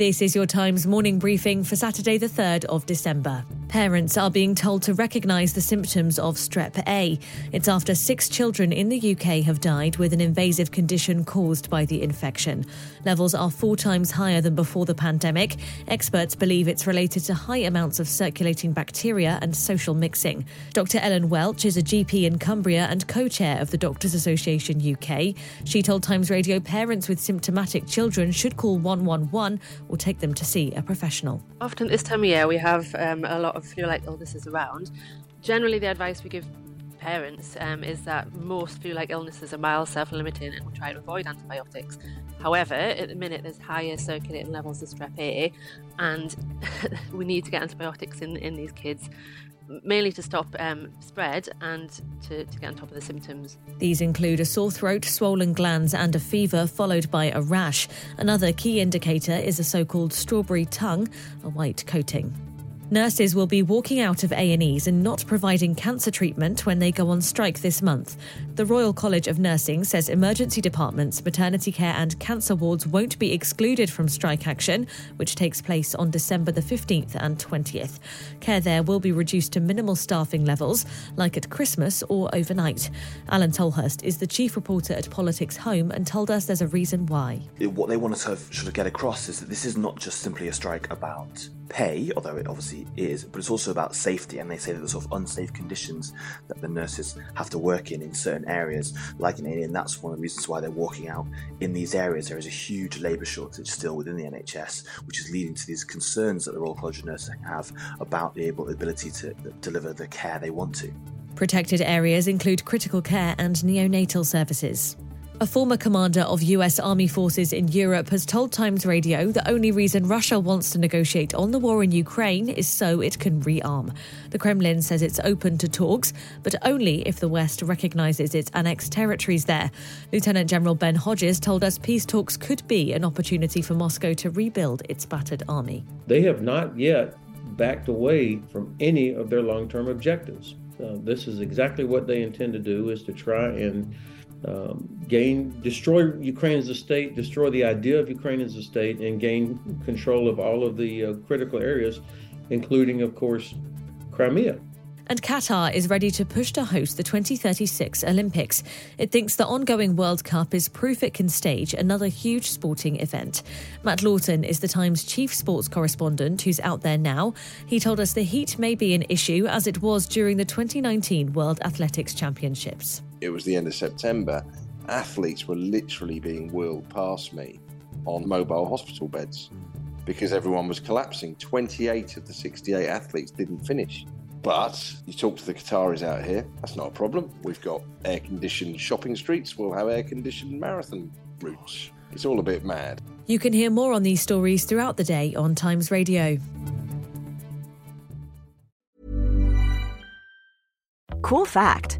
This is your Times morning briefing for Saturday, the 3rd of December. Parents are being told to recognise the symptoms of strep A. It's after six children in the UK have died with an invasive condition caused by the infection. Levels are four times higher than before the pandemic. Experts believe it's related to high amounts of circulating bacteria and social mixing. Dr. Ellen Welch is a GP in Cumbria and co chair of the Doctors Association UK. She told Times Radio parents with symptomatic children should call 111 or take them to see a professional. Often this time of year, we have um, a lot of flu-like illnesses around. Generally, the advice we give parents um, is that most flu-like illnesses are mild, self-limiting, and we try to avoid antibiotics. However, at the minute, there's higher circulating levels of strep A, and we need to get antibiotics in in these kids mainly to stop um, spread and to, to, get on top of the symptoms. These include a sore throat, swollen glands, and a fever, followed by a rash. Another key indicator is a so called strawberry tongue, a white coating. Nurses will be walking out of A&Es and not providing cancer treatment when they go on strike this month. The Royal College of Nursing says emergency departments, maternity care and cancer wards won't be excluded from strike action, which takes place on December the 15th and 20th. Care there will be reduced to minimal staffing levels, like at Christmas or overnight. Alain Tolhurst is the chief reporter at Politics Home and told us there's a reason why. What they want to sort of, get across is that this is not just simply a strike about pay, although it obviously is, but it's also about safety. And they say that the sort of unsafe conditions that the nurses have to work in in certain areas, like in A&E, and that's one of the reasons why they're walking out in these areas. There is a huge labour shortage still within the NHS, which is leading to these concerns that the Royal College of Nursing have about the ability to deliver the care they want to. Protected areas include critical care and neonatal services. A former commander of US Army forces in Europe has told Times Radio the only reason Russia wants to negotiate on the war in Ukraine is so it can rearm. The Kremlin says it's open to talks, but only if the West recognizes its annexed territories there. Lieutenant General Ben Hodges told us peace talks could be an opportunity for Moscow to rebuild its battered army. They have not yet backed away from any of their long-term objectives. Uh, this is exactly what they intend to do is to try and um, gain, destroy Ukraine as a state, destroy the idea of Ukraine as a state, and gain control of all of the uh, critical areas, including, of course, Crimea. And Qatar is ready to push to host the 2036 Olympics. It thinks the ongoing World Cup is proof it can stage another huge sporting event. Matt Lawton is the Times chief sports correspondent who's out there now. He told us the heat may be an issue as it was during the 2019 World Athletics Championships. It was the end of September. Athletes were literally being whirled past me on mobile hospital beds because everyone was collapsing. 28 of the 68 athletes didn't finish. But you talk to the Qataris out here, that's not a problem. We've got air conditioned shopping streets, we'll have air conditioned marathon routes. It's all a bit mad. You can hear more on these stories throughout the day on Times Radio. Cool fact